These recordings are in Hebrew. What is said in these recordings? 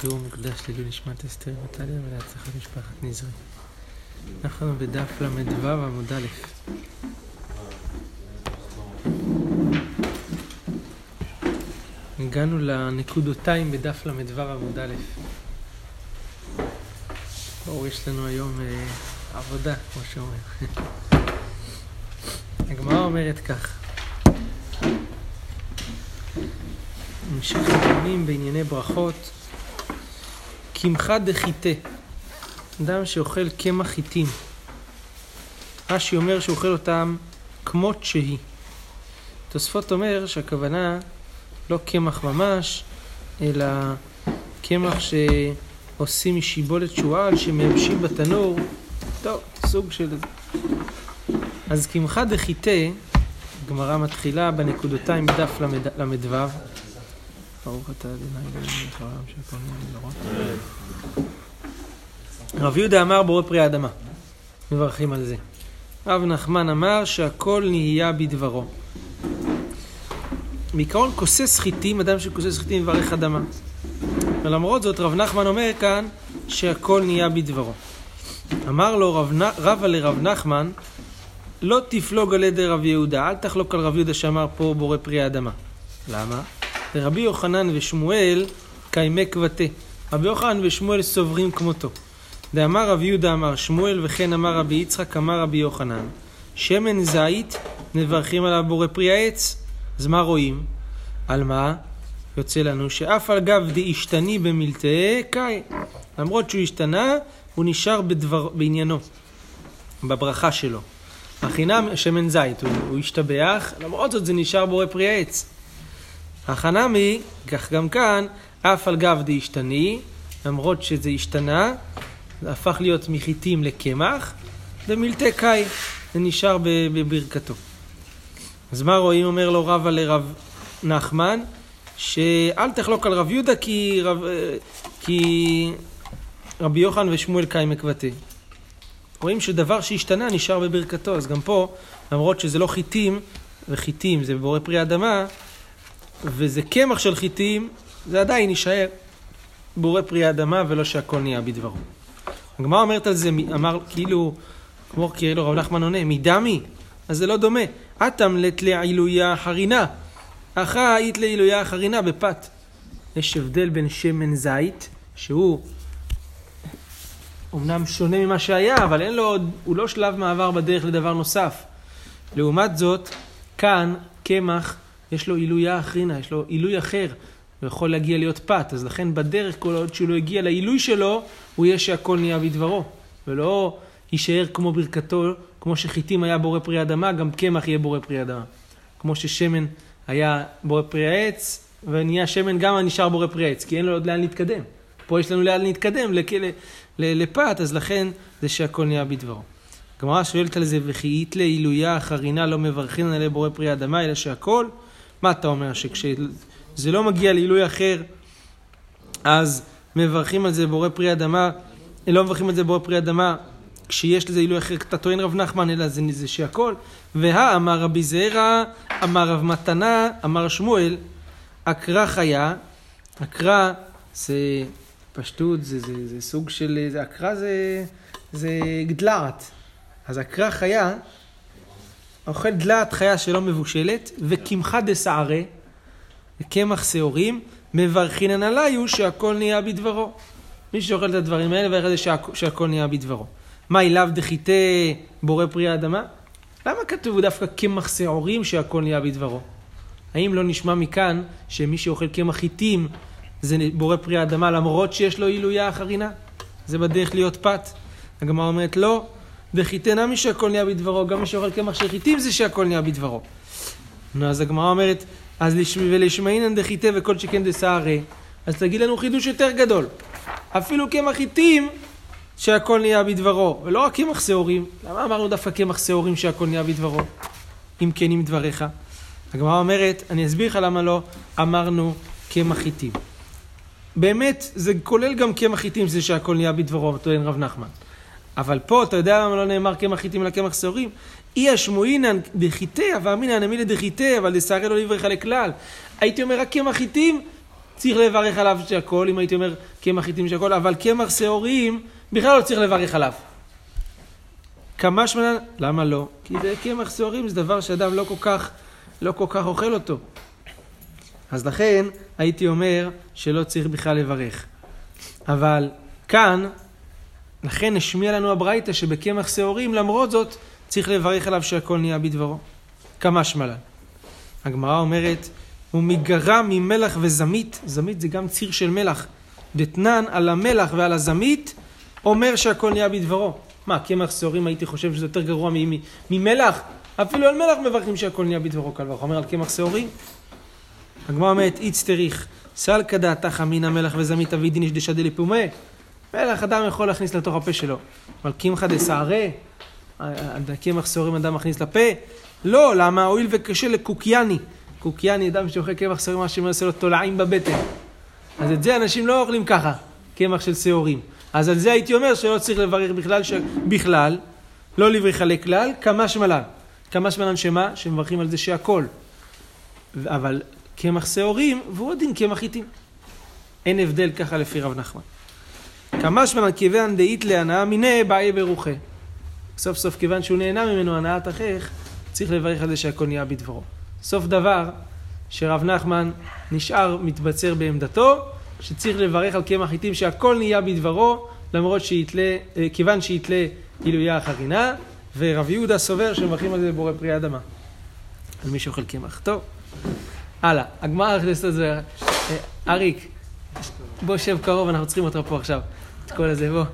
שיעור מוקדש לעילוי נשמת אסתר מטליה ולהצלחת משפחת נזרי. אנחנו בדף ל"ו עמוד א'. הגענו לנקודותיים בדף ל"ו עמוד א'. ברור, יש לנו היום אה, עבודה, כמו שאומרים. הגמרא אומרת כך: המשך דיונים בענייני ברכות, קמחא דחיטה, אדם שאוכל קמח חיטים. רש"י אומר שהוא אוכל אותם כמות שהיא. תוספות אומר שהכוונה לא קמח ממש, אלא קמח שעושים משיבולת שועל, שמייבשים בתנור. טוב, סוג של... אז קמחא דחיטה, גמרא מתחילה בנקודותיים בדף ל"ו. ברוך אתה אדוני אלוהינו מלך העולם נהיה לדורות. רב יהודה אמר בורא פרי האדמה. מברכים על זה. רב נחמן אמר שהכל נהיה בדברו. בעיקרון כוסס חיטים, אדם שכוסס חיטים מברך אדמה. ולמרות זאת רב נחמן אומר כאן שהכל נהיה בדברו. אמר לו רב, רבא לרב נחמן, לא תפלוג על ידי רב יהודה, אל תחלוק על רב יהודה שאמר פה בורא פרי האדמה. למה? רבי יוחנן ושמואל קיימק ותה. רבי יוחנן ושמואל סוברים כמותו. דאמר רבי יהודה אמר שמואל וכן אמר רבי יצחק אמר רבי יוחנן שמן זית מברכים עליו בורא פרי העץ. אז מה רואים? על מה? יוצא לנו שאף על גב דאשתני במלטה קאי. למרות שהוא השתנה, הוא נשאר בדבר, בעניינו, בברכה שלו. החינם שמן זית, הוא, הוא השתבח, למרות זאת זה נשאר בורא פרי העץ. החנמי, כך גם כאן, אף על גב דאשתני, למרות שזה השתנה, זה הפך להיות מחיטים לקמח, ומילטי קאי, זה נשאר בברכתו. אז מה רואים? אומר לו רבא לרב נחמן, שאל תחלוק על רב יהודה כי, רב, כי רבי יוחנן ושמואל קאי מקוותה. רואים שדבר שהשתנה נשאר בברכתו, אז גם פה, למרות שזה לא חיטים, וחיטים זה בורא פרי אדמה, וזה קמח של חיטים, זה עדיין יישאר בורא פרי האדמה ולא שהכל נהיה בדברו. הגמרא אומרת על זה, אמר כאילו, כמו כאילו רב נחמן עונה, מדמי? אז זה לא דומה. אטם לתלעילויה חרינה, אחא אית לעילויה חרינה בפת. יש הבדל בין שמן זית, שהוא אומנם שונה ממה שהיה, אבל אין לו, הוא לא שלב מעבר בדרך לדבר נוסף. לעומת זאת, כאן קמח יש לו עילויה אחרינה, יש לו עילוי אחר, הוא יכול להגיע להיות פת, אז לכן בדרך כל עוד שהוא לא הגיע לעילוי שלו, הוא יהיה שהכל נהיה בדברו, ולא יישאר כמו ברכתו, כמו שחיטים היה בורא פרי אדמה, גם קמח יהיה בורא פרי אדמה. כמו ששמן היה בורא פרי העץ, ונהיה שמן גם נשאר בורא פרי העץ, כי אין לו עוד לאן להתקדם. פה יש לנו לאן להתקדם לפת, אז לכן זה שהכל נהיה בדברו. הגמרא שואלת על זה, וכי יתלה עילויה חרינה לא מברכין עליה בורא פרי אדמה, אלא שהכל מה אתה אומר? שכשזה לא מגיע לעילוי אחר, אז מברכים על זה בורא פרי אדמה, לא מברכים על זה בורא פרי אדמה, כשיש לזה עילוי אחר, אתה טוען רב נחמן, אלא זה, זה שהכל. והא אמר רבי זעירא, אמר רב מתנה, אמר שמואל, עקרה חיה, עקרה זה פשטות, זה, זה, זה סוג של, זה עקרה זה, זה גדלעת. אז עקרה חיה, אוכל דלעת חיה שלא מבושלת, וקמחא דסערה, וקמח שעורים, מברכינן עליו שהכל נהיה בדברו. מי שאוכל את הדברים האלה, על זה שהכל נהיה בדברו. מה אליו דחיתה בורא פרי האדמה? למה כתוב דווקא קמח שעורים שהכל נהיה בדברו? האם לא נשמע מכאן שמי שאוכל קמח חיטים זה בורא פרי האדמה למרות שיש לו עילויה אחרינה? זה בדרך להיות פת. הגמרא אומרת לא, וחיתנה מי שהכל נהיה בדברו, גם מי שאוכל קמח של חיטים זה שהכל נהיה בדברו. נו, אז הגמרא אומרת, אז ולשמעינן דחיתה וכל שכן דסערה, אז תגיד לנו חידוש יותר גדול. אפילו קמח חיטים שהכל נהיה בדברו, ולא רק קמח שעורים. למה אמרנו דווקא קמח שעורים שהכל נהיה בדברו? אם כן עם דבריך. הגמרא אומרת, אני אסביר לך למה לא אמרנו קמח חיטים. באמת, זה כולל גם קמח חיטים, זה שהכל נהיה בדברו, טוען רב נחמן. אבל פה, אתה יודע למה לא נאמר קמח חיטים אלא קמח שעורים? אי השמועינן דחיתה, ואמינן אמינא דחיתה, אבל לסערי לא לברך לכלל. הייתי אומר רק קמח חיטים צריך לברך עליו שהכל, אם הייתי אומר קמח חיטים שהכל, אבל קמח שעורים, בכלל לא צריך לברך עליו. כמה שמנה, למה לא? כי זה קמח שעורים, זה דבר שאדם לא כל כך, לא כל כך אוכל אותו. אז לכן הייתי אומר שלא צריך בכלל לברך. אבל כאן, לכן השמיע לנו הברייתא שבקמח שעורים, למרות זאת, צריך לברך עליו שהכל נהיה בדברו. כמה שמלן. הגמרא אומרת, הוא מגרע ממלח וזמית, זמית זה גם ציר של מלח. דתנן על המלח ועל הזמית, אומר שהכל נהיה בדברו. מה, קמח שעורים הייתי חושב שזה יותר גרוע ממלח? אפילו על מלח מברכים שהכל נהיה בדברו קל וחומר על קמח שעורים. הגמרא אומרת, איץ תריך, סלקא דעתך אמינא מלח וזמית אבידין יש דשא דליפומה. מלח אדם יכול להכניס לתוך הפה שלו. אבל קמחא דסערי, קמח שעורים אדם מכניס לפה? לא, למה? הואיל וקשה לקוקיאני. קוקיאני, אדם שאוכל קמח שעורים, מה שאומר, עושה לו תולעים בבטן. אז את זה אנשים לא אוכלים ככה, קמח של שעורים. אז על זה הייתי אומר שלא צריך לברך בכלל, ש... בכלל, לא לברך עלי כלל, כמה שמלן. כמה שמלן שמה? שמברכים על זה שהכל. אבל קמח שעורים, והוא הדין קמח חיטים. אין הבדל ככה לפי רב נחמן. כמה שמלן כיוון דאית להנאה מיניה באי ברוחה. סוף סוף כיוון שהוא נהנה ממנו הנאת אחיך, צריך לברך על זה שהכל נהיה בדברו. סוף דבר, שרב נחמן נשאר מתבצר בעמדתו, שצריך לברך על קמח חיטים שהכל נהיה בדברו, למרות שיתלה, אה, כיוון שיתלה עילויה החרינה, ורב יהודה סובר שמברכים על זה בבורא פרי אדמה. על מי שאוכל קמח. טוב, הלאה. הגמרא אה, אריק, בוא שב קרוב, אנחנו צריכים אותך פה עכשיו. את כל הזה, בוא.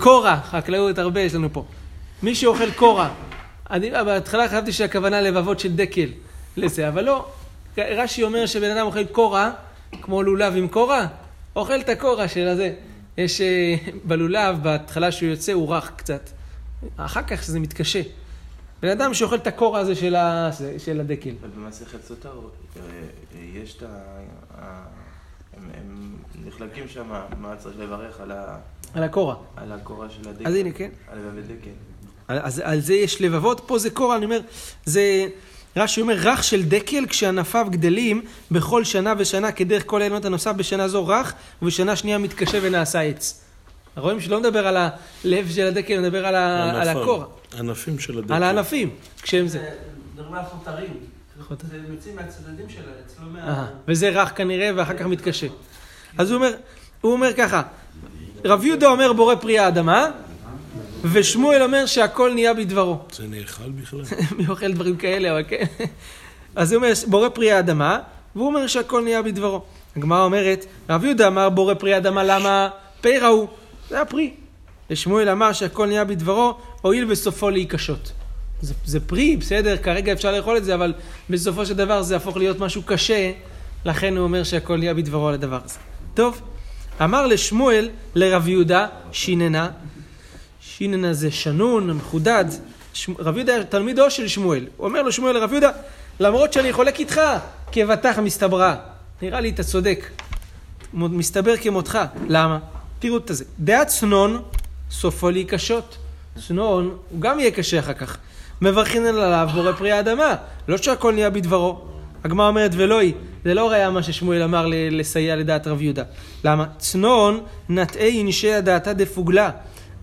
קורה, חקלאות הרבה יש לנו פה. מי שאוכל קורה, אני בהתחלה חשבתי שהכוונה לבבות של דקל לזה, אבל לא. רש"י אומר שבן אדם אוכל קורה, כמו לולב עם קורה, אוכל את הקורה של הזה. יש אה, בלולב, בהתחלה שהוא יוצא, הוא רך קצת. אחר כך זה מתקשה. בן אדם שאוכל את הקורה הזה של, הדקל. במסכת סוטר אה, יש את ה... הם, הם נחלקים שם, מה צריך לברך על ה... על הקורה. על הקורה של הדקל. אז הנה, כן. על הדקל. אז על זה יש לבבות, פה זה קורה, אני אומר, זה... רש"י אומר, רך של דקל כשענפיו גדלים בכל שנה ושנה כדרך כל העליונות הנוסף בשנה זו רך ובשנה שנייה מתקשה ונעשה עץ. רואים שלא מדבר על הלב של הדקל, מדבר על, ה... על הקור. ענפים של הדקל. על הענפים, כשהם זה. מדברים על חותרים. זה יוצאים מהצדדים של העץ, לא מה... אה, וזה רך כנראה ואחר כך מתקשה. אז הוא אומר, הוא אומר ככה, רב יהודה אומר בורא פרי האדמה, ושמואל אומר שהכל נהיה בדברו. זה נאכל בכלל? מי אוכל דברים כאלה, אבל כן. אז הוא אומר, בורא פרי האדמה, והוא אומר שהכל נהיה בדברו. הגמרא אומרת, רב יהודה אמר בורא פרי האדמה, למה פירה הוא? זה הפרי. ושמואל אמר שהכל נהיה בדברו, הואיל וסופו להיקשות. זה, זה פרי, בסדר, כרגע אפשר לאכול את זה, אבל בסופו של דבר זה יהפוך להיות משהו קשה, לכן הוא אומר שהכל נהיה בדברו על הדבר הזה. טוב, אמר לשמואל, לרב יהודה, שיננה, שיננה זה שנון, מחודד. רב יהודה תלמידו של שמואל. הוא אומר לו שמואל לרב יהודה, למרות שאני חולק איתך, כבטח מסתברה. נראה לי אתה צודק. מסתבר כמותך. למה? תראו את זה. דעת צנון, סופו להיקשות. צנון, הוא גם יהיה קשה אחר כך. מברכין עליו בורא פרי האדמה. לא שהכל נהיה בדברו. הגמרא אומרת ולא היא. זה לא ראיה מה ששמואל אמר לסייע לדעת רב יהודה. למה? צנון נטעי אנשי הדעתה דפוגלה.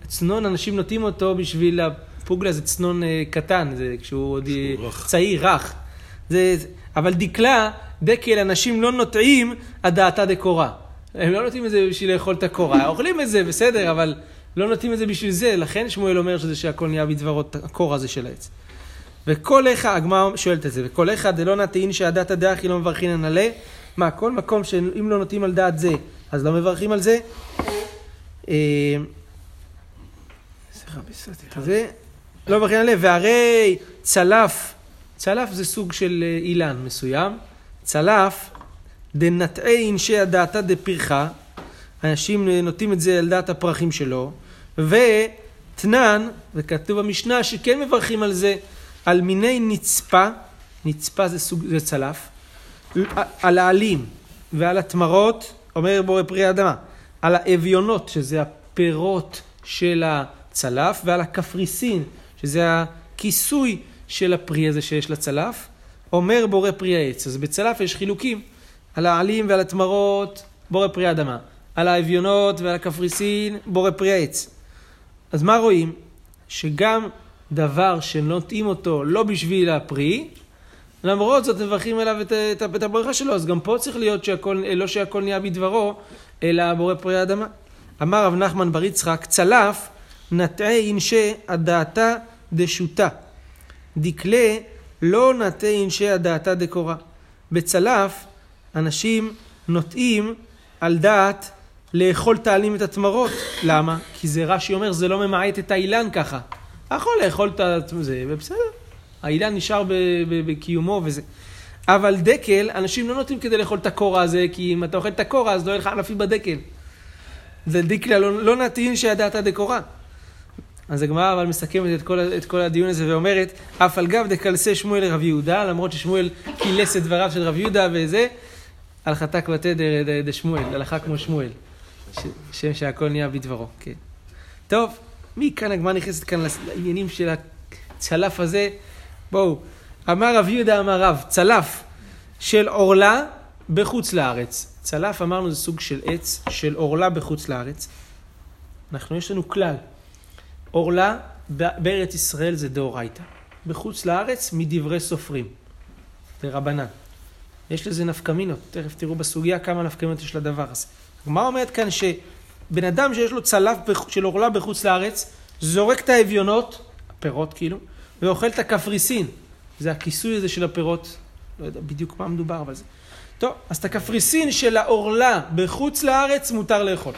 צנון, אנשים נוטים אותו בשביל, הפוגלה זה צנון אה, קטן, זה כשהוא עוד. צעיר, רך. זה, אבל דקלה, דקל, אנשים לא נוטעים הדעתה דקורה. הם לא נוטים את זה בשביל לאכול את הקורה. אוכלים את זה, בסדר, אבל לא נוטים את זה בשביל זה. לכן שמואל אומר שזה שהכל נהיה בדברות, הקור הזה של העץ. וכל אחד, הגמרא שואלת את זה, וכל אחד דלא נטעין שהדעת דאחי לא מברכין הנעלה. מה, כל מקום שאם לא נוטים על דעת זה, אז לא מברכים על זה? אה, זה לא מברכים על זה, והרי צלף, צלף זה סוג של אה, אילן מסוים. צלף, דנטעי אנשי הדעתה דפרחה, אנשים נוטים את זה על דעת הפרחים שלו, ותנן, וכתוב במשנה שכן מברכים על זה, על מיני נצפה, נצפה זה סוג, זה צלף, על העלים ועל התמרות, אומר בורא פרי האדמה, על האביונות, שזה הפירות של הצלף, ועל הקפריסין, שזה הכיסוי של הפרי הזה שיש לצלף, אומר בורא פרי העץ. אז בצלף יש חילוקים על העלים ועל התמרות, בורא פרי אדמה. על האביונות ועל הקפריסין, בורא פרי העץ. אז מה רואים? שגם דבר שנוטעים אותו לא בשביל הפרי, למרות זאת מברכים אליו את, את, את הברכה שלו, אז גם פה צריך להיות שהכל, לא שהכל נהיה בדברו, אלא בורא פרי האדמה. אמר רב נחמן בר יצחק, צלף נטעי אנשי הדעתה דשותה. דקלה לא נטעי אנשי הדעתה דקורה. בצלף אנשים נוטעים על דעת לאכול תעלים את התמרות. למה? כי זה רש"י אומר, זה לא ממעט את האילן ככה. יכול לאכול את זה, ובסדר. האילן נשאר בקיומו וזה. אבל דקל, אנשים לא נוטים כדי לאכול את הקורה הזה, כי אם אתה אוכל את הקורה, אז לא יהיה לך ענפים בדקל. זה דקלה, לא, לא נטעין שידעת דקורה. אז הגמרא אבל מסכמת את כל, את כל הדיון הזה ואומרת, אף על גב דקלסה שמואל לרב יהודה, למרות ששמואל קילס את דבריו של רב יהודה וזה, חתק בתדר דשמואל, הלכה כמו שמואל. שם שהכל נהיה בדברו, כן. טוב, מכאן הגמרא נכנסת כאן לעניינים של הצלף הזה. בואו, אמר רב יהודה אמר רב, צלף של עורלה בחוץ לארץ. צלף אמרנו זה סוג של עץ של עורלה בחוץ לארץ. אנחנו, יש לנו כלל. עורלה בארץ ישראל זה דאורייתא. בחוץ לארץ מדברי סופרים. זה רבנן. יש לזה נפקמינות, תכף תראו בסוגיה כמה נפקמינות יש לדבר הזה. הגמרא אומרת כאן שבן אדם שיש לו צלף של עורלה בחוץ לארץ, זורק את האביונות, הפירות כאילו, ואוכל את הקפריסין. זה הכיסוי הזה של הפירות, לא יודע בדיוק מה מדובר, אבל זה... טוב, אז את הקפריסין של העורלה בחוץ לארץ מותר לאכול.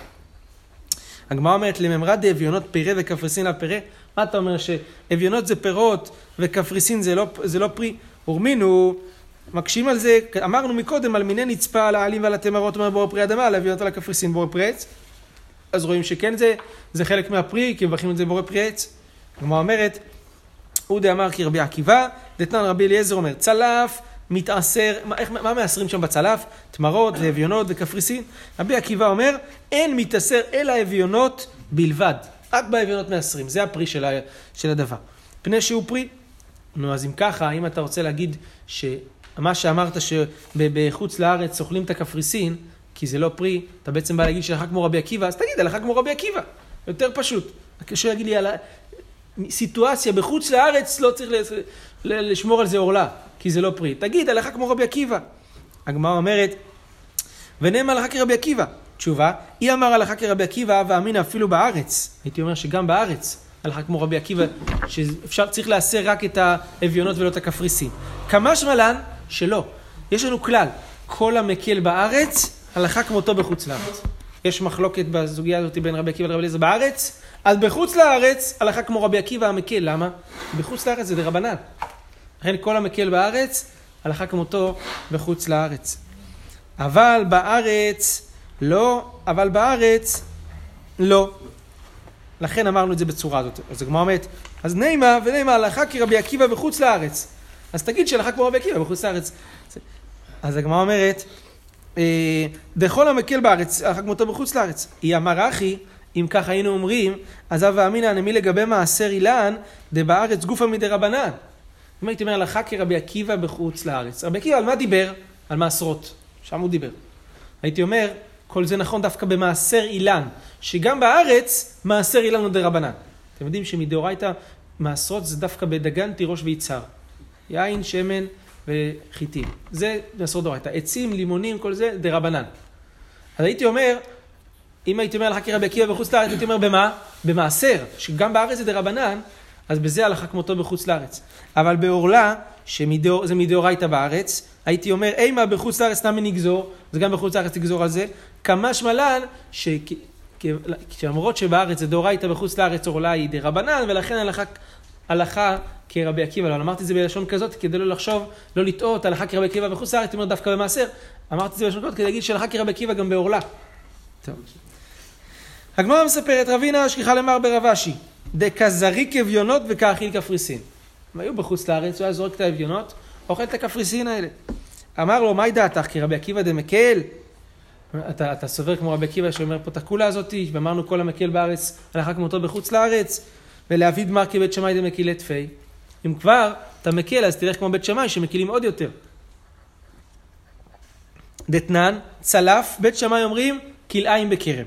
הגמרא אומרת לממרד דאביונות פירה וקפריסין לפירה, מה אתה אומר שאביונות זה פירות וקפריסין זה לא, זה לא פרי? הורמינו, מקשים על זה, אמרנו מקודם על מיני נצפה על העלים ועל התמרות אומר בורא פרי אדמה, על אביונות על הקפריסין בורא פרי עץ. אז רואים שכן זה, זה חלק מהפרי, כי מברכים את זה בורא פרי עץ. הגמרא אומרת, אודי אמר כי רבי עקיבא, דתנן רבי אליעזר אומר, צלף מתעשר, מה, איך, מה מעשרים שם בצלף? תמרות ואביונות וקפריסין. רבי עקיבא אומר, אין מתעשר אלא אביונות בלבד. רק באביונות מעשרים, זה הפרי של, ה, של הדבר. פני שהוא פרי. נו, אז אם ככה, אם אתה רוצה להגיד שמה שאמרת שבחוץ לארץ אוכלים את הקפריסין, כי זה לא פרי, אתה בעצם בא להגיד שהלכה כמו רבי עקיבא, אז תגיד, הלכה כמו רבי עקיבא. יותר פשוט. קשה להגיד לי על סיטואציה בחוץ לארץ, לא צריך לשמור על זה עורלה. כי זה לא פרי. תגיד, הלכה כמו רבי עקיבא. הגמרא אומרת, ונאמר הלכה כרבי עקיבא. תשובה, היא אמר הלכה כרבי עקיבא, ואמינא אפילו בארץ. הייתי אומר שגם בארץ הלכה כמו רבי עקיבא, שאפשר, צריך לאסר רק את האביונות ולא את הקפריסין. כמה שמלן שלא. יש לנו כלל, כל המקל בארץ, הלכה כמותו בחוץ לארץ. יש מחלוקת בסוגיה הזאת בין רבי עקיבא לרבי אליעזר בארץ, אז בחוץ לארץ הלכה כמו רבי עקיבא המקל, למה? בחוץ לארץ זה דרבנן. לכן כל המקל בארץ, הלכה כמותו בחוץ לארץ. אבל בארץ לא, אבל בארץ לא. לכן אמרנו את זה בצורה הזאת. אז הגמרא אומרת, אז נימה ונימה הלכה כרבי עקיבא בחוץ לארץ. אז תגיד שהלכה כמו רבי עקיבא בחוץ לארץ. אז הגמרא אומרת, אה, דכל המקל בארץ, הלכה כמותו בחוץ לארץ. היא אמר אחי, אם ככה היינו אומרים, אז הווה אמינא נמי לגבי מעשר אילן, דבארץ גופא מדרבנן. אם הייתי אומר הלכה כרבי עקיבא בחוץ לארץ. רבי עקיבא על מה דיבר? על מעשרות. שם הוא דיבר. הייתי אומר, כל זה נכון דווקא במעשר אילן, שגם בארץ מעשר אילן הוא דרבנן. אתם יודעים שמדאורייתא מעשרות זה דווקא בדגן, תירוש ויצהר. יין, שמן וחיטים. זה מעשרות דאורייתא. עצים, לימונים, כל זה דרבנן. אז הייתי אומר, אם הייתי אומר הלכה כרבי עקיבא בחוץ לארץ, הייתי אומר במה? במעשר, שגם בארץ זה דרבנן, אז בזה הלכה כמותו בחוץ לארץ. אבל בעורלה, שזה מדאורייתא בארץ, הייתי אומר, אימה בחוץ לארץ נמי נגזור, זה גם בחוץ לארץ תגזור על זה, כמה שמלן, שלמרות שבארץ זה דאורייתא בחוץ לארץ עורלה היא דרבנן, ולכן הלכה, הלכה כרבי עקיבא, אבל אמרתי את זה בלשון כזאת כדי לא לחשוב, לא לטעות, הלכה כרבי עקיבא בחוץ לארץ, אומר דווקא במעשר, אמרתי את זה בלשון כזאת כדי להגיד שהלכה כרבי עקיבא גם בעורלה. טוב. הגמרא מספרת, רבינה שכיחה למר ברבשי. דכזריק אביונות וכאכיל קפריסין. הם היו בחוץ לארץ, הוא היה זורק את האביונות, אוכל את הקפריסין האלה. אמר לו, מהי דעתך? כי רבי עקיבא דמקל? אתה, אתה סובר כמו רבי עקיבא שאומר פה את הכולה הזאתי, ואמרנו כל המקל בארץ, הלכה כמותו בחוץ לארץ, ולאביד מר כבית שמאי דמקילי תפי. אם כבר אתה מקל, אז תלך כמו בית שמאי שמקילים עוד יותר. דתנן, צלף, בית שמאי אומרים כלאיים בכרם.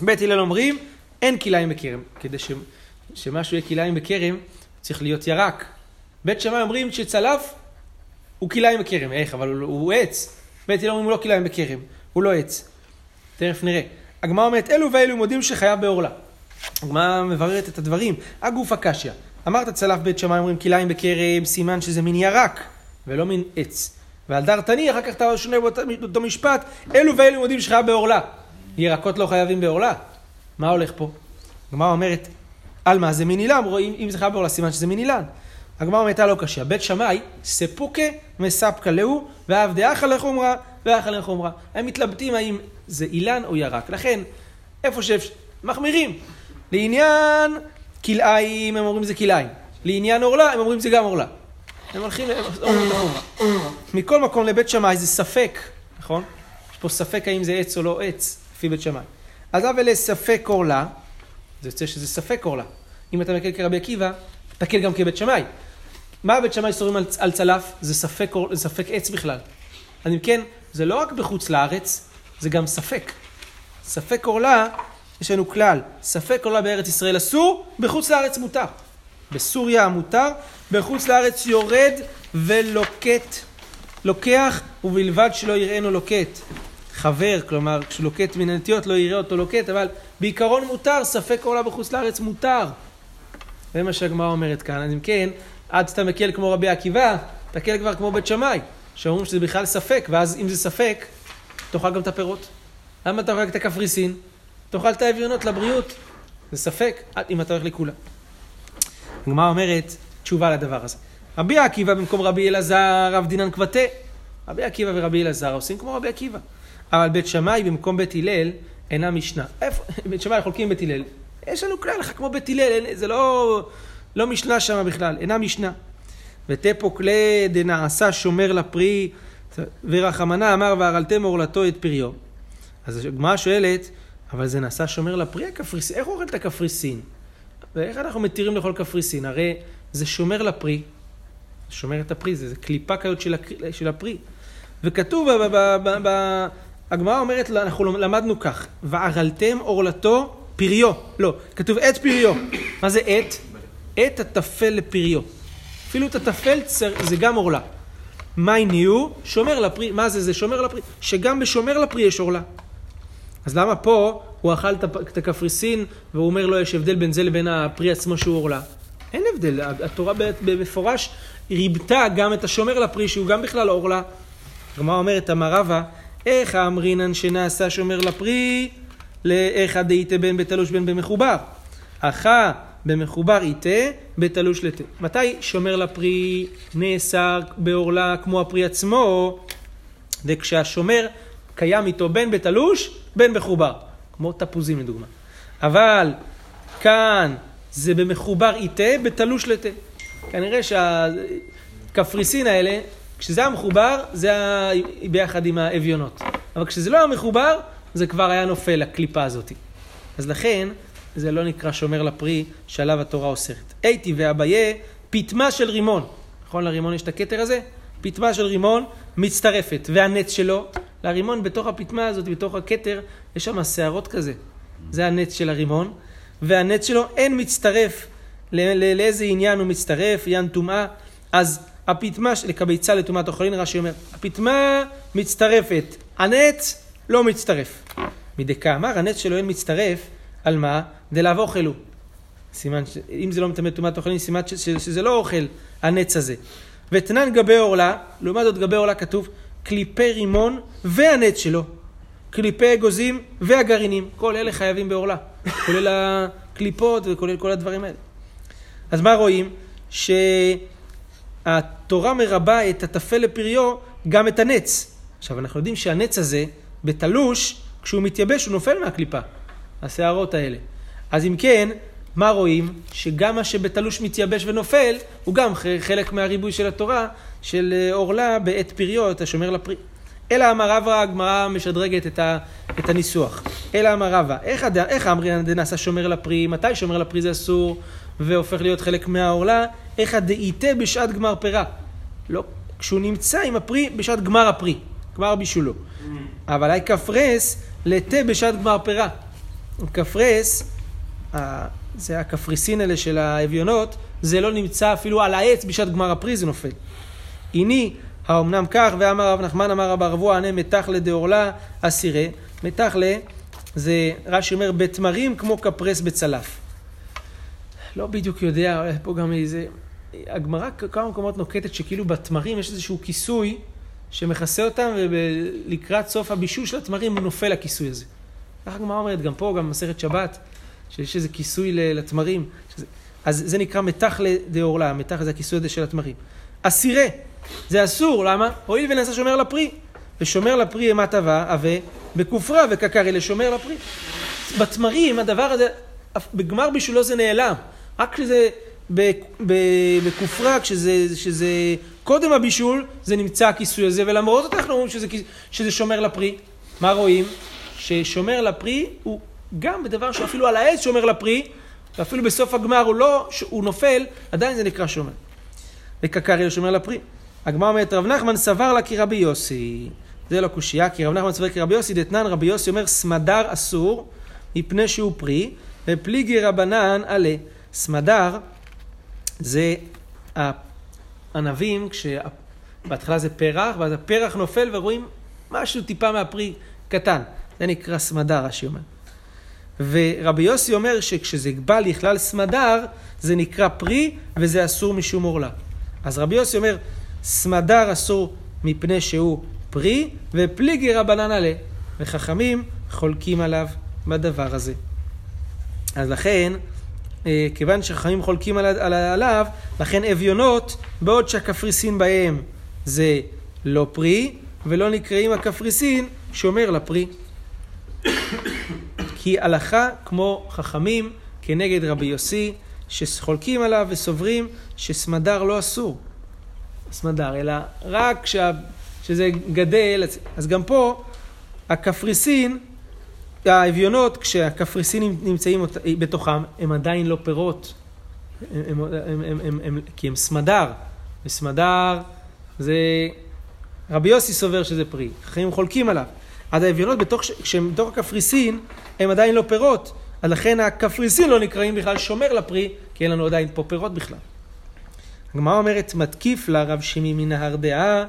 בית הלל אומרים אין כלאיים בכרם. כדי ש... שמשהו יהיה כלאיים בכרם, צריך להיות ירק. בית שמאי אומרים שצלף הוא כלאיים בכרם. איך? אבל הוא, הוא עץ. בית הלל אומרים הוא לא כלאיים בכרם, הוא לא עץ. תכף נראה. הגמרא אומרת, אלו ואלו מודים שחייב בעורלה. הגמרא מבררת את הדברים. הגוף הקשיא. אמרת צלף בית שמאי אומרים כלאיים בכרם, סימן שזה מין ירק, ולא מין עץ. ועל דר תני, אחר כך אתה שונה באותו משפט, אלו ואלו מודים שחייב בעורלה. ירקות לא חייבים בעורלה. מה הולך פה? הגמרא אומרת, על מה זה מין אילן? רואים, אם זה חייב בעורלה, סימן שזה מין אילן. הגמרא אומרת, לא קשה. בית שמאי, ספוקה מספקה להו, ואף דאחה לחומרה, ואחה לחומרה. הם מתלבטים האם זה אילן או ירק. לכן, איפה שאפשר, מחמירים. לעניין כלאיים, הם אומרים זה כלאיים. לעניין עורלה, הם אומרים זה גם עורלה. הם הולכים, החומרה. מכל מקום לבית שמאי זה ספק, נכון? יש פה ספק האם זה עץ או לא עץ, לפי בית שמאי. אז אבל לספק עורלה, זה יוצא שזה ספק עורלה. אם אתה מקל כרבי עקיבא, תקל גם כבית שמאי. מה בית שמאי סורים על, על צלף? זה ספק, זה ספק עץ בכלל. אז אם כן, זה לא רק בחוץ לארץ, זה גם ספק. ספק עורלה, יש לנו כלל, ספק עורלה בארץ ישראל אסור, בחוץ לארץ מותר. בסוריה מותר, בחוץ לארץ יורד ולוקט. לוקח, ובלבד שלא יראינו לוקט. חבר, כלומר, כשהוא לוקט מן הנטיות לא יראה אותו לוקט, אבל בעיקרון מותר, ספק עורלה בחוץ לארץ מותר. זה מה שהגמרא אומרת כאן. אז אם כן, עד שאתה מקל כמו רבי עקיבא, תקל כבר כמו בית שמאי, שאומרים שזה בכלל ספק, ואז אם זה ספק, תאכל גם את הפירות. למה אתה אוכל את הקפריסין? תאכל את האביונות לבריאות. זה ספק, אם אתה הולך לכולה. הגמרא אומרת תשובה לדבר הזה. רבי עקיבא במקום רבי אלעזר, רב דינן קבטה. רבי עקיבא ורבי אלעזר עושים כמו רבי עקיבא. אבל בית שמאי במקום בית הלל אינה משנה. איפה? בית שמאי חולקים בית הלל. יש לנו כלל לך כמו בית הלל, זה לא, לא משנה שם בכלל, אינה משנה. ותפו כלי דנעשה שומר לפרי, ורחמנה אמר והרלתם עורלתו את פריו. אז הגמרא שואלת, אבל זה נעשה שומר לפרי הקפריסין, איך הוא אוכל את הקפריסין? ואיך אנחנו מתירים לאכול קפריסין? הרי זה שומר לפרי, שומר את הפרי, זה, זה קליפה כזאת של, של הפרי. וכתוב, הגמרא אומרת, אנחנו למדנו כך, וערלתם עורלתו פריו. לא, כתוב עת פריו. מה זה עת? עת הטפל לפריו. אפילו את הטפל זה גם עורלה. מי ניהו? שומר לפרי. מה זה? זה שומר לפרי. שגם בשומר לפרי יש עורלה. אז למה פה הוא אכל את הקפריסין והוא אומר לו יש הבדל בין זה לבין הפרי עצמו שהוא עורלה? אין הבדל, התורה במפורש ריבתה גם את השומר לפרי שהוא גם בכלל עורלה. הגמרא אומרת, אמר רבא, איך אמרינן שנעשה שומר לפרי, לאיכא דאיתא בין בתלוש בין במחובר. אחא במחובר איתה, בתלוש לתה. מתי שומר לפרי נאסר בעורלה כמו הפרי עצמו? וכשהשומר קיים איתו בין בתלוש, בין מחובר. כמו תפוזים לדוגמה. אבל כאן זה במחובר איתה, בתלוש לתה. כנראה שהקפריסין האלה, כשזה היה מחובר, זה היה ביחד עם האביונות. אבל כשזה לא היה מחובר, זה כבר היה נופל, הקליפה הזאת. אז לכן, זה לא נקרא שומר לפרי שעליו התורה אוסרת. הייתי ואביי, פיטמה של רימון. נכון, לרימון יש את הכתר הזה? פיטמה של רימון מצטרפת, והנץ שלו, לרימון בתוך הפיטמה הזאת, בתוך הכתר, יש שם שערות כזה. זה הנץ של הרימון, והנץ שלו אין מצטרף. לאיזה עניין הוא מצטרף, עניין טומאה. אז הפיטמה, לקביצה לטומאת אוכלין, רש"י אומר, הפיטמה מצטרפת, הנץ לא מצטרף. מדקה אמר, הנץ שלו אין מצטרף, על מה? דלאו אוכלו. סימן, ש... אם זה לא מטמא טומאת אוכלין, סימן ש... ש... שזה לא אוכל, הנץ הזה. ותנן גבי עורלה, לעומת זאת גבי עורלה כתוב, קליפי רימון והנץ שלו. קליפי אגוזים והגרעינים. כל אלה חייבים בעורלה. כולל הקליפות וכולל כל הדברים האלה. אז מה רואים? שהתורה מרבה את הטפל לפריו גם את הנץ. עכשיו, אנחנו יודעים שהנץ הזה, בתלוש, כשהוא מתייבש הוא נופל מהקליפה. השערות האלה. אז אם כן, מה רואים? שגם מה שבתלוש מתייבש ונופל, הוא גם חלק מהריבוי של התורה, של אה, עורלה בעת פריו, אתה שומר לפרי. אלא אמר רבא, הגמרא משדרגת את, ה, את הניסוח. אלא אמר רבא, איך, איך אמרינן דנעשה שומר לפרי? מתי שומר לפרי זה אסור והופך להיות חלק מהעורלה? איך הדאיתה בשעת גמר פירה? לא, כשהוא נמצא עם הפרי בשעת גמר הפרי, גמר בישולו. אבל היי כפרס לתה בשעת גמר פירה. כפרס, זה הקפריסין האלה של האביונות, זה לא נמצא אפילו על העץ בשעת גמר הפרי זה נופל. הנה, האומנם כך, ואמר רב נחמן, אמר רב ארבוע, ענה מתחלה דעורלה אסירה. מתחלה זה, רש"י אומר, בתמרים כמו כפרס בצלף. לא בדיוק יודע, פה גם איזה... הגמרא כמה מקומות נוקטת שכאילו בתמרים יש איזשהו כיסוי שמכסה אותם, ולקראת סוף הבישול של התמרים נופל הכיסוי הזה. ככה הגמרא אומרת, גם פה, גם במסכת שבת, שיש איזה כיסוי לתמרים. שזה, אז זה נקרא מתח דעורלה, מתח זה הכיסוי הזה של התמרים. אסירה, זה אסור, למה? הואיל ונעשה שומר לפרי. ושומר לפרי אימת עבה, עבה, בכופרה וכקרי לשומר לפרי. בתמרים הדבר הזה, בגמר בישולו זה נעלם. רק כשזה בכופרה, כשזה שזה קודם הבישול, זה נמצא הכיסוי הזה, ולמרות זאת אנחנו אומרים שזה, שזה שומר לפרי. מה רואים? ששומר לפרי הוא גם בדבר שאפילו על העץ שומר לפרי, ואפילו בסוף הגמר הוא לא, הוא נופל, עדיין זה נקרא שומר. וקקרי לשומר לפרי. הגמרא אומרת, רב נחמן סבר לה כרבי יוסי. זה לא קושייה, כי רב נחמן סבר כרבי יוסי, דתנן רבי יוסי אומר, סמדר אסור, מפני שהוא פרי, ופליגי רבנן עלה. סמדר זה הענבים, כשבהתחלה זה פרח, ואז הפרח נופל ורואים משהו טיפה מהפרי קטן. זה נקרא סמדר, רש"י אומר. ורבי יוסי אומר שכשזה בא לכלל סמדר, זה נקרא פרי וזה אסור משום עורלה. אז רבי יוסי אומר, סמדר אסור מפני שהוא פרי, ופליגי רבנן עלה. וחכמים חולקים עליו בדבר הזה. אז לכן, אה, כיוון שחכמים חולקים על- על- עליו, לכן אביונות, בעוד שהקפריסין בהם זה לא פרי, ולא נקראים הקפריסין שומר לפרי. כי הלכה כמו חכמים כנגד רבי יוסי, שחולקים עליו וסוברים שסמדר לא אסור. סמדר, אלא רק כשה, כשזה גדל, אז- גם פה הקפריסין, האביונות, כשהקפריסינים נמצאים בתוכם, הם עדיין לא פירות. הם, הם, הם, הם, הם, הם, כי הם סמדר, וסמדר זה... רבי יוסי סובר שזה פרי, חכמים חולקים עליו. אז האביונות, בתוך, כשהם בתוך הקפריסין, הם עדיין לא פירות. אז לכן הקפריסין לא נקראים בכלל שומר לפרי, כי אין לנו עדיין פה פירות בכלל. הגמרא אומרת, מתקיף לה רב שמי מנהר דעה,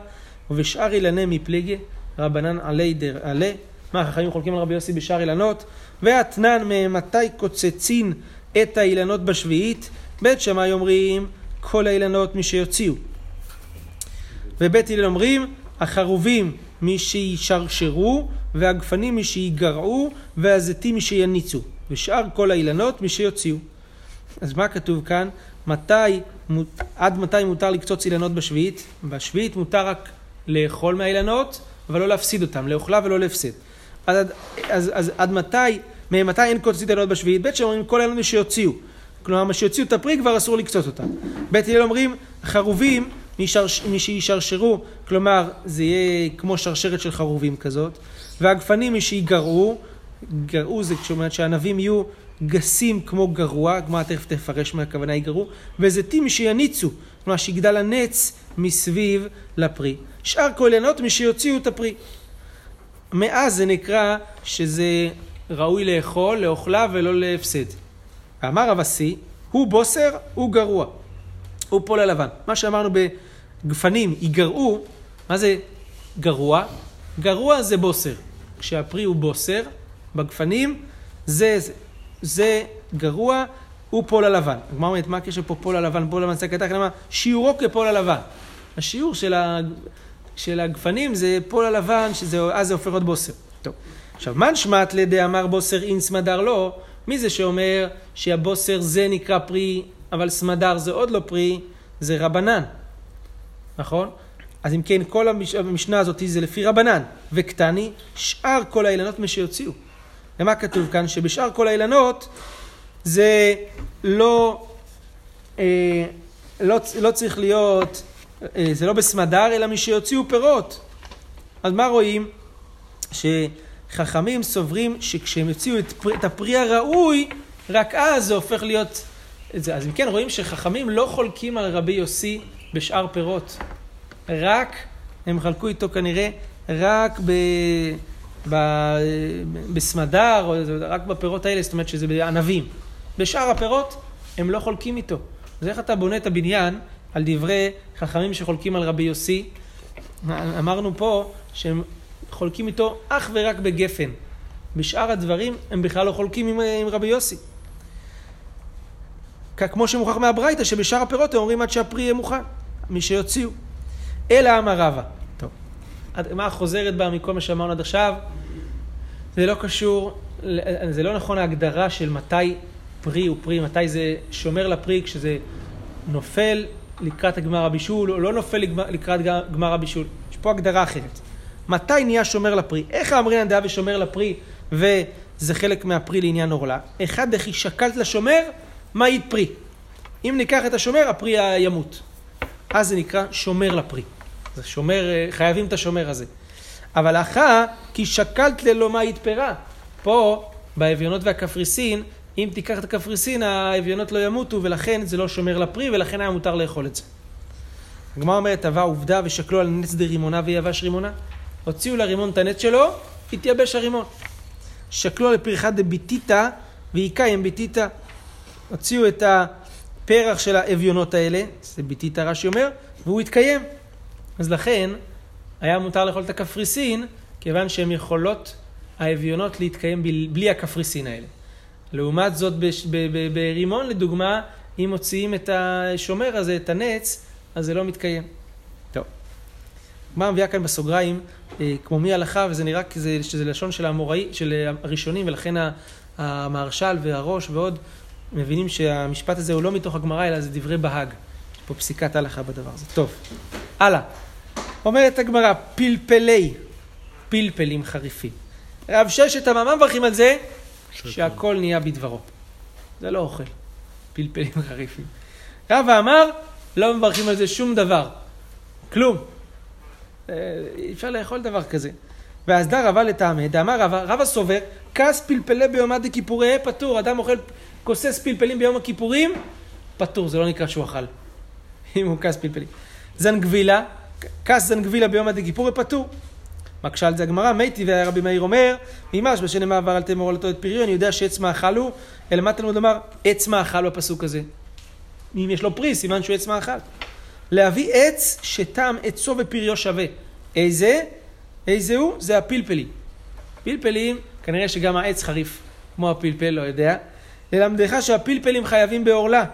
ובשאר אילני מפלגי, רבנן עלי דר עלה. מה, החכמים חולקים על רבי יוסי בשאר אילנות? ואתנן ממתי קוצצין את האילנות בשביעית? בית שמאי אומרים, כל האילנות מי שיוציאו. ובית הלל אומרים, החרובים מי שישרשרו, והגפנים מי שיגרעו, והזיתים מי שיניצו. ושאר כל האילנות מי שיוציאו. אז מה כתוב כאן? מתי, עד מתי מותר לקצוץ אילנות בשביעית? בשביעית מותר רק לאכול מהאילנות, אבל לא להפסיד אותם, לאוכלה ולא להפסד. אז, עד- אז, אז עד מתי, ממתי אין קוצצית אילנות בשביעית? בית שאומרים כל האילנות שיוציאו. כלומר, מה שיוציאו את הפרי כבר אסור לקצוץ אותם. בית הלל אומרים, חרובים, מי שרש- מי שישרשרו, כלומר, זה יהיה כמו שרשרת של חרובים כזאת, והגפנים מי שיגרעו, גרעו זה כשאומרת שהענבים יהיו גסים כמו גרוע, הגמרא תכף תפרש מה הכוונה יגרעו, וזיתים שיניצו, כלומר שיגדל הנץ מסביב לפרי. שאר כל עיינות מי שיוציאו את הפרי. מאז זה נקרא שזה ראוי לאכול, לאוכלה ולא להפסד. ואמר רב אסי, הוא בוסר, הוא גרוע. הוא פול הלבן. מה שאמרנו בגפנים, משיגרעו, מה זה גרוע? גרוע זה בוסר. כשהפרי הוא בוסר, בגפנים, זה, זה, זה גרוע, הוא פול הלבן. הגמרא אומרת, מה הקשר פה פול הלבן, פול הלבן, סלקא דעתך, כלומר, שיעורו כפול הלבן. השיעור של, ה, של הגפנים זה פול הלבן, שאז זה הופך להיות בוסר. טוב. עכשיו, מן שמט לידי אמר בוסר אין סמדר לא, מי זה שאומר שהבוסר זה נקרא פרי, אבל סמדר זה עוד לא פרי, זה רבנן, נכון? אז אם כן, כל המש... המשנה הזאת זה לפי רבנן, וקטני, שאר כל האילנות משיוציאו. ומה כתוב כאן? שבשאר כל האילנות זה לא, אה, לא, לא צריך להיות, אה, זה לא בסמדר, אלא משיוציאו פירות. אז מה רואים? שחכמים סוברים שכשהם יוציאו את, פרי, את הפרי הראוי, רק אז זה הופך להיות... אז אם כן, רואים שחכמים לא חולקים על רבי יוסי בשאר פירות. רק הם חלקו איתו כנראה רק ב... ב... בסמדר, או רק בפירות האלה, זאת אומרת שזה בענבים. בשאר הפירות, הם לא חולקים איתו. אז איך אתה בונה את הבניין על דברי חכמים שחולקים על רבי יוסי? אמרנו פה שהם חולקים איתו אך ורק בגפן. בשאר הדברים הם בכלל לא חולקים עם, עם רבי יוסי. כמו שמוכח מהברייתא, שבשאר הפירות הם אומרים עד שהפרי יהיה מוכן, מי שיוציאו. אלא אמר רבא. טוב. מה חוזרת בה מכל מה שאמרנו עד עכשיו? זה לא קשור, זה לא נכון ההגדרה של מתי פרי הוא פרי, מתי זה שומר לפרי כשזה נופל לקראת גמר הבישול, או לא נופל לקראת גמר הבישול. יש פה הגדרה אחרת. מתי נהיה שומר לפרי? איך האמרינן דעה ושומר לפרי, וזה חלק מהפרי לעניין עורלה? אחד, דכי שקלת לשומר, מה יית פרי? אם ניקח את השומר, הפרי ימות. אז זה נקרא שומר לפרי. זה שומר, אה, חייבים את השומר הזה. אבל אחא, כי שקלת ללא מה יתפרה. פה, באביונות והקפריסין, אם תיקח את הקפריסין, האביונות לא ימותו, ולכן זה לא שומר לפרי, ולכן היה מותר לאכול את זה. הגמרא אומרת, טבע עובדה ושקלו על נץ דרימונה ויבש רימונה. הוציאו לרימון את הנץ שלו, התייבש הרימון. שקלו על פרחת דביתיתא ויקיים ביתיתא. הוציאו את הפרח של האביונות האלה, זה ביתיתא רש"י אומר, והוא התקיים. אז לכן, היה מותר לאכול את הקפריסין, כיוון שהן יכולות, האביונות, להתקיים בלי הקפריסין האלה. לעומת זאת, ברימון, לדוגמה, אם מוציאים את השומר הזה, את הנץ, אז זה לא מתקיים. טוב. מה מביאה כאן בסוגריים, אה, כמו מי הלכה, וזה נראה כזה, שזה לשון של, המוראי, של הראשונים, ולכן המהרש"ל והראש ועוד מבינים שהמשפט הזה הוא לא מתוך הגמרא, אלא זה דברי בהאג. יש פה פסיקת הלכה בדבר הזה. טוב, הלאה. אומרת הגמרא, פלפלי, פלפלים חריפים. רב ששת הממה מברכים על זה, שהכל נהיה בדברו. זה לא אוכל, פלפלים חריפים. רבא אמר, לא מברכים על זה שום דבר. כלום. אה, אי אפשר לאכול דבר כזה. ואז דר רבה לטעמי, דאמר רבא, רבא סובר, כס פלפלי ביומא דכיפורי פטור. אדם אוכל כוסס פלפלים ביום הכיפורים, פטור, זה לא נקרא שהוא אכל. אם הוא כס פלפלים. זנגבילה, כס זנגבילה ביומא דכיפורי פטור. מקשה על זה הגמרא, מתי ורבי מאיר אומר, ממש בשנה מעבר אל תמור על את פריון, אני יודע שעץ מאכל הוא, אלא מה תלמוד לומר, עץ מאכל בפסוק הזה. אם יש לו פרי, סימן שהוא עץ מאכל. להביא עץ שטעם עצו ופריו שווה. איזה? איזה הוא? זה הפלפלים. פלפלים, כנראה שגם העץ חריף, כמו הפלפל, לא יודע. ללמדך שהפלפלים חייבים בעורלה,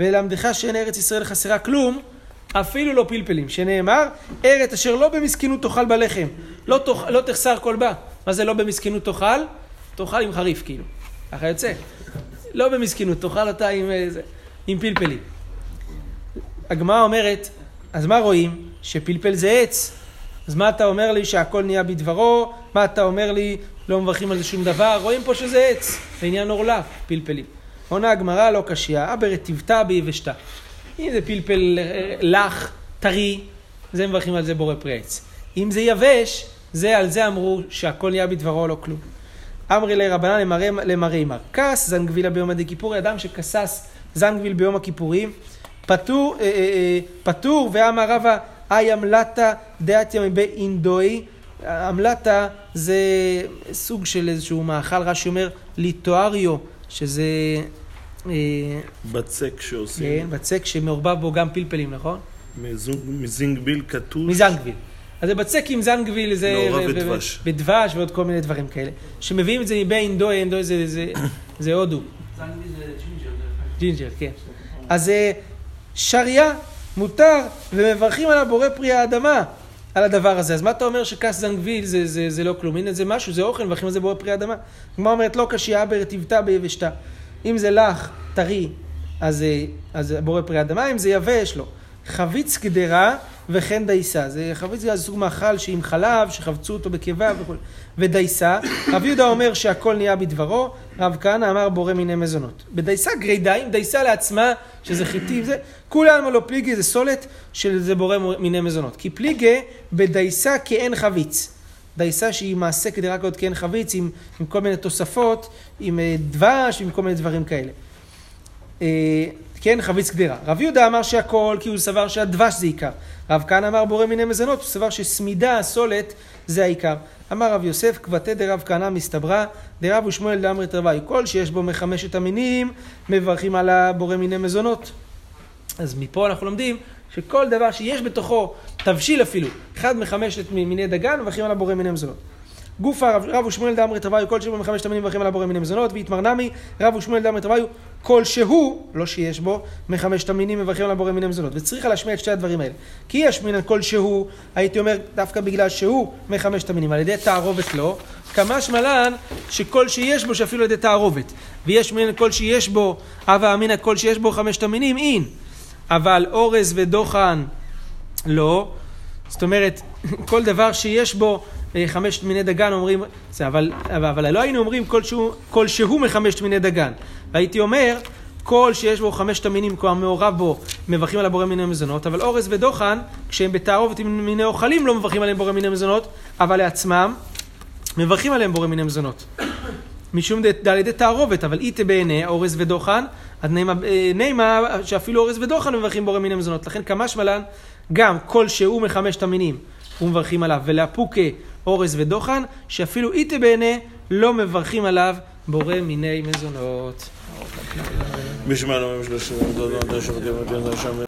וללמדך שאין ארץ ישראל חסרה כלום, אפילו לא פלפלים, שנאמר, ארץ אשר לא במסכנות תאכל בלחם, לא, תאכ... לא תחסר כל בה. מה זה לא במסכנות תאכל? תאכל עם חריף, כאילו. ככה יוצא. לא במסכנות, תאכל אותה עם, אה, עם פלפלים. הגמרא אומרת, אז מה רואים? שפלפל זה עץ. אז מה אתה אומר לי שהכל נהיה בדברו? מה אתה אומר לי לא מברכים על זה שום דבר? רואים פה שזה עץ, בעניין עורלה, פלפלים. עונה הגמרא לא קשיא, אבר רטיבתא ביבשתא. אם זה פלפל אה, לח, טרי, זה מברכים על זה בורא פרי עץ. אם זה יבש, זה על זה אמרו שהכל נהיה בדברו לא כלום. אמרי לרבנן למראה מר. כס זנגבילה ביום הדכיפורי, אדם שכסס זנגביל ביום הכיפורים, פטור, אה, אה, אה, פטור ואמר רבא אי עמלתא דעתיה באינדוי. עמלתא זה סוג של איזשהו מאכל, רש"י אומר ליטואריו, שזה... בצק שעושים. כן, בצק שמעורבב בו גם פלפלים, נכון? מזינגביל כתוש. מזנגביל. אז זה בצק עם זנגביל, זה... מעורב בדבש. בדבש ועוד כל מיני דברים כאלה. שמביאים את זה מבאינדוי, אינדוי זה הודו. זנגביל זה ג'ינג'ר. ג'ינג'ר, כן. אז שריא, מותר, ומברכים על הבורא פרי האדמה, על הדבר הזה. אז מה אתה אומר שכס זנגביל זה, זה, זה לא כלום? הנה זה משהו, זה אוכל, מברכים על זה בורא פרי האדמה. הגמרא אומרת, לא קשיא ברטיבתא ביבשתא. אם זה לח, טרי, אז, אז בורא פרי האדמה, אם זה יבש, לא. חביץ קדרה וכן דייסה. זה חביץ זה סוג מאכל שעם חלב, שחבצו אותו בקיבה וכו'. ודייסה, רב יהודה אומר שהכל נהיה בדברו, רב כהנא אמר בורא מיני מזונות. בדייסה גרידיים, דייסה לעצמה, שזה חיטים, זה, עלמא לא פליגי, זה סולת של זה בורא מיני מזונות. כי פליגי בדייסה כאין חביץ. דייסה שהיא מעשה כדי רק עוד כאין חביץ, עם, עם כל מיני תוספות, עם דבש, עם כל מיני דברים כאלה. כן, חביץ קדירה. רב יהודה אמר שהכל, כי הוא סבר שהדבש זה עיקר. רב כהנא אמר בורא מיני מזונות, הוא סבר שסמידה, הסולת, זה העיקר. אמר רב יוסף, קבטי דרב כהנא מסתברא, דרב ושמואל דאמרי תרווי. כל שיש בו מחמשת המינים, מברכים על הבורא מיני מזונות. אז מפה אנחנו לומדים שכל דבר שיש בתוכו תבשיל אפילו, אחד מחמשת מיני דגן, מברכים על הבורא מיני מזונות. גופה רב, רב ושמואל דאמרי תרווי, כל שבו מחמשת המינים מברכים על הבורא מיני מזונות, ויתמר נמי, רב ושמואל דאמרי תרווי, כל שהוא, לא שיש בו, מחמשת המינים מברכים על הבורא מיני מזונות. וצריך להשמיע את שתי הדברים האלה. כי יש מן כל שהוא, הייתי אומר, דווקא בגלל שהוא מחמשת המינים, על ידי תערובת לא, כמשמע לן שכל שיש בו שאפילו על ידי תערובת. ויש מן כל שיש בו, הווה אמינא כל שיש בו חמשת המינים, אין. אבל אורז ודוחן לא. זאת אומרת, כל דבר שיש בו חמשת מיני דגן אומרים, אבל, אבל, לא היינו אומרים כל שהוא, כל שהוא מחמשת מיני דגן. והייתי אומר, כל שיש בו חמשת המינים, כלומר מעורב בו, מברכים על הבורא מיני מזונות, אבל אורז ודוחן, כשהם בתערובת עם מיני אוכלים, לא מברכים עליהם בורא מיני מזונות, אבל לעצמם, מברכים עליהם בורא מיני מזונות. משום על ידי תערובת, אבל איתה בעיני אורז ודוחן, אז אה, נימה שאפילו אורז ודוחן מברכים בורא מיני מזונות. לכן כמשמע לן, גם כל שהוא מחמשת המינים, הוא מברכים עליו, ולאפוקה אורז ודוחן, שאפילו איתה בעיני לא מברכים עליו בורא מיני מזונות.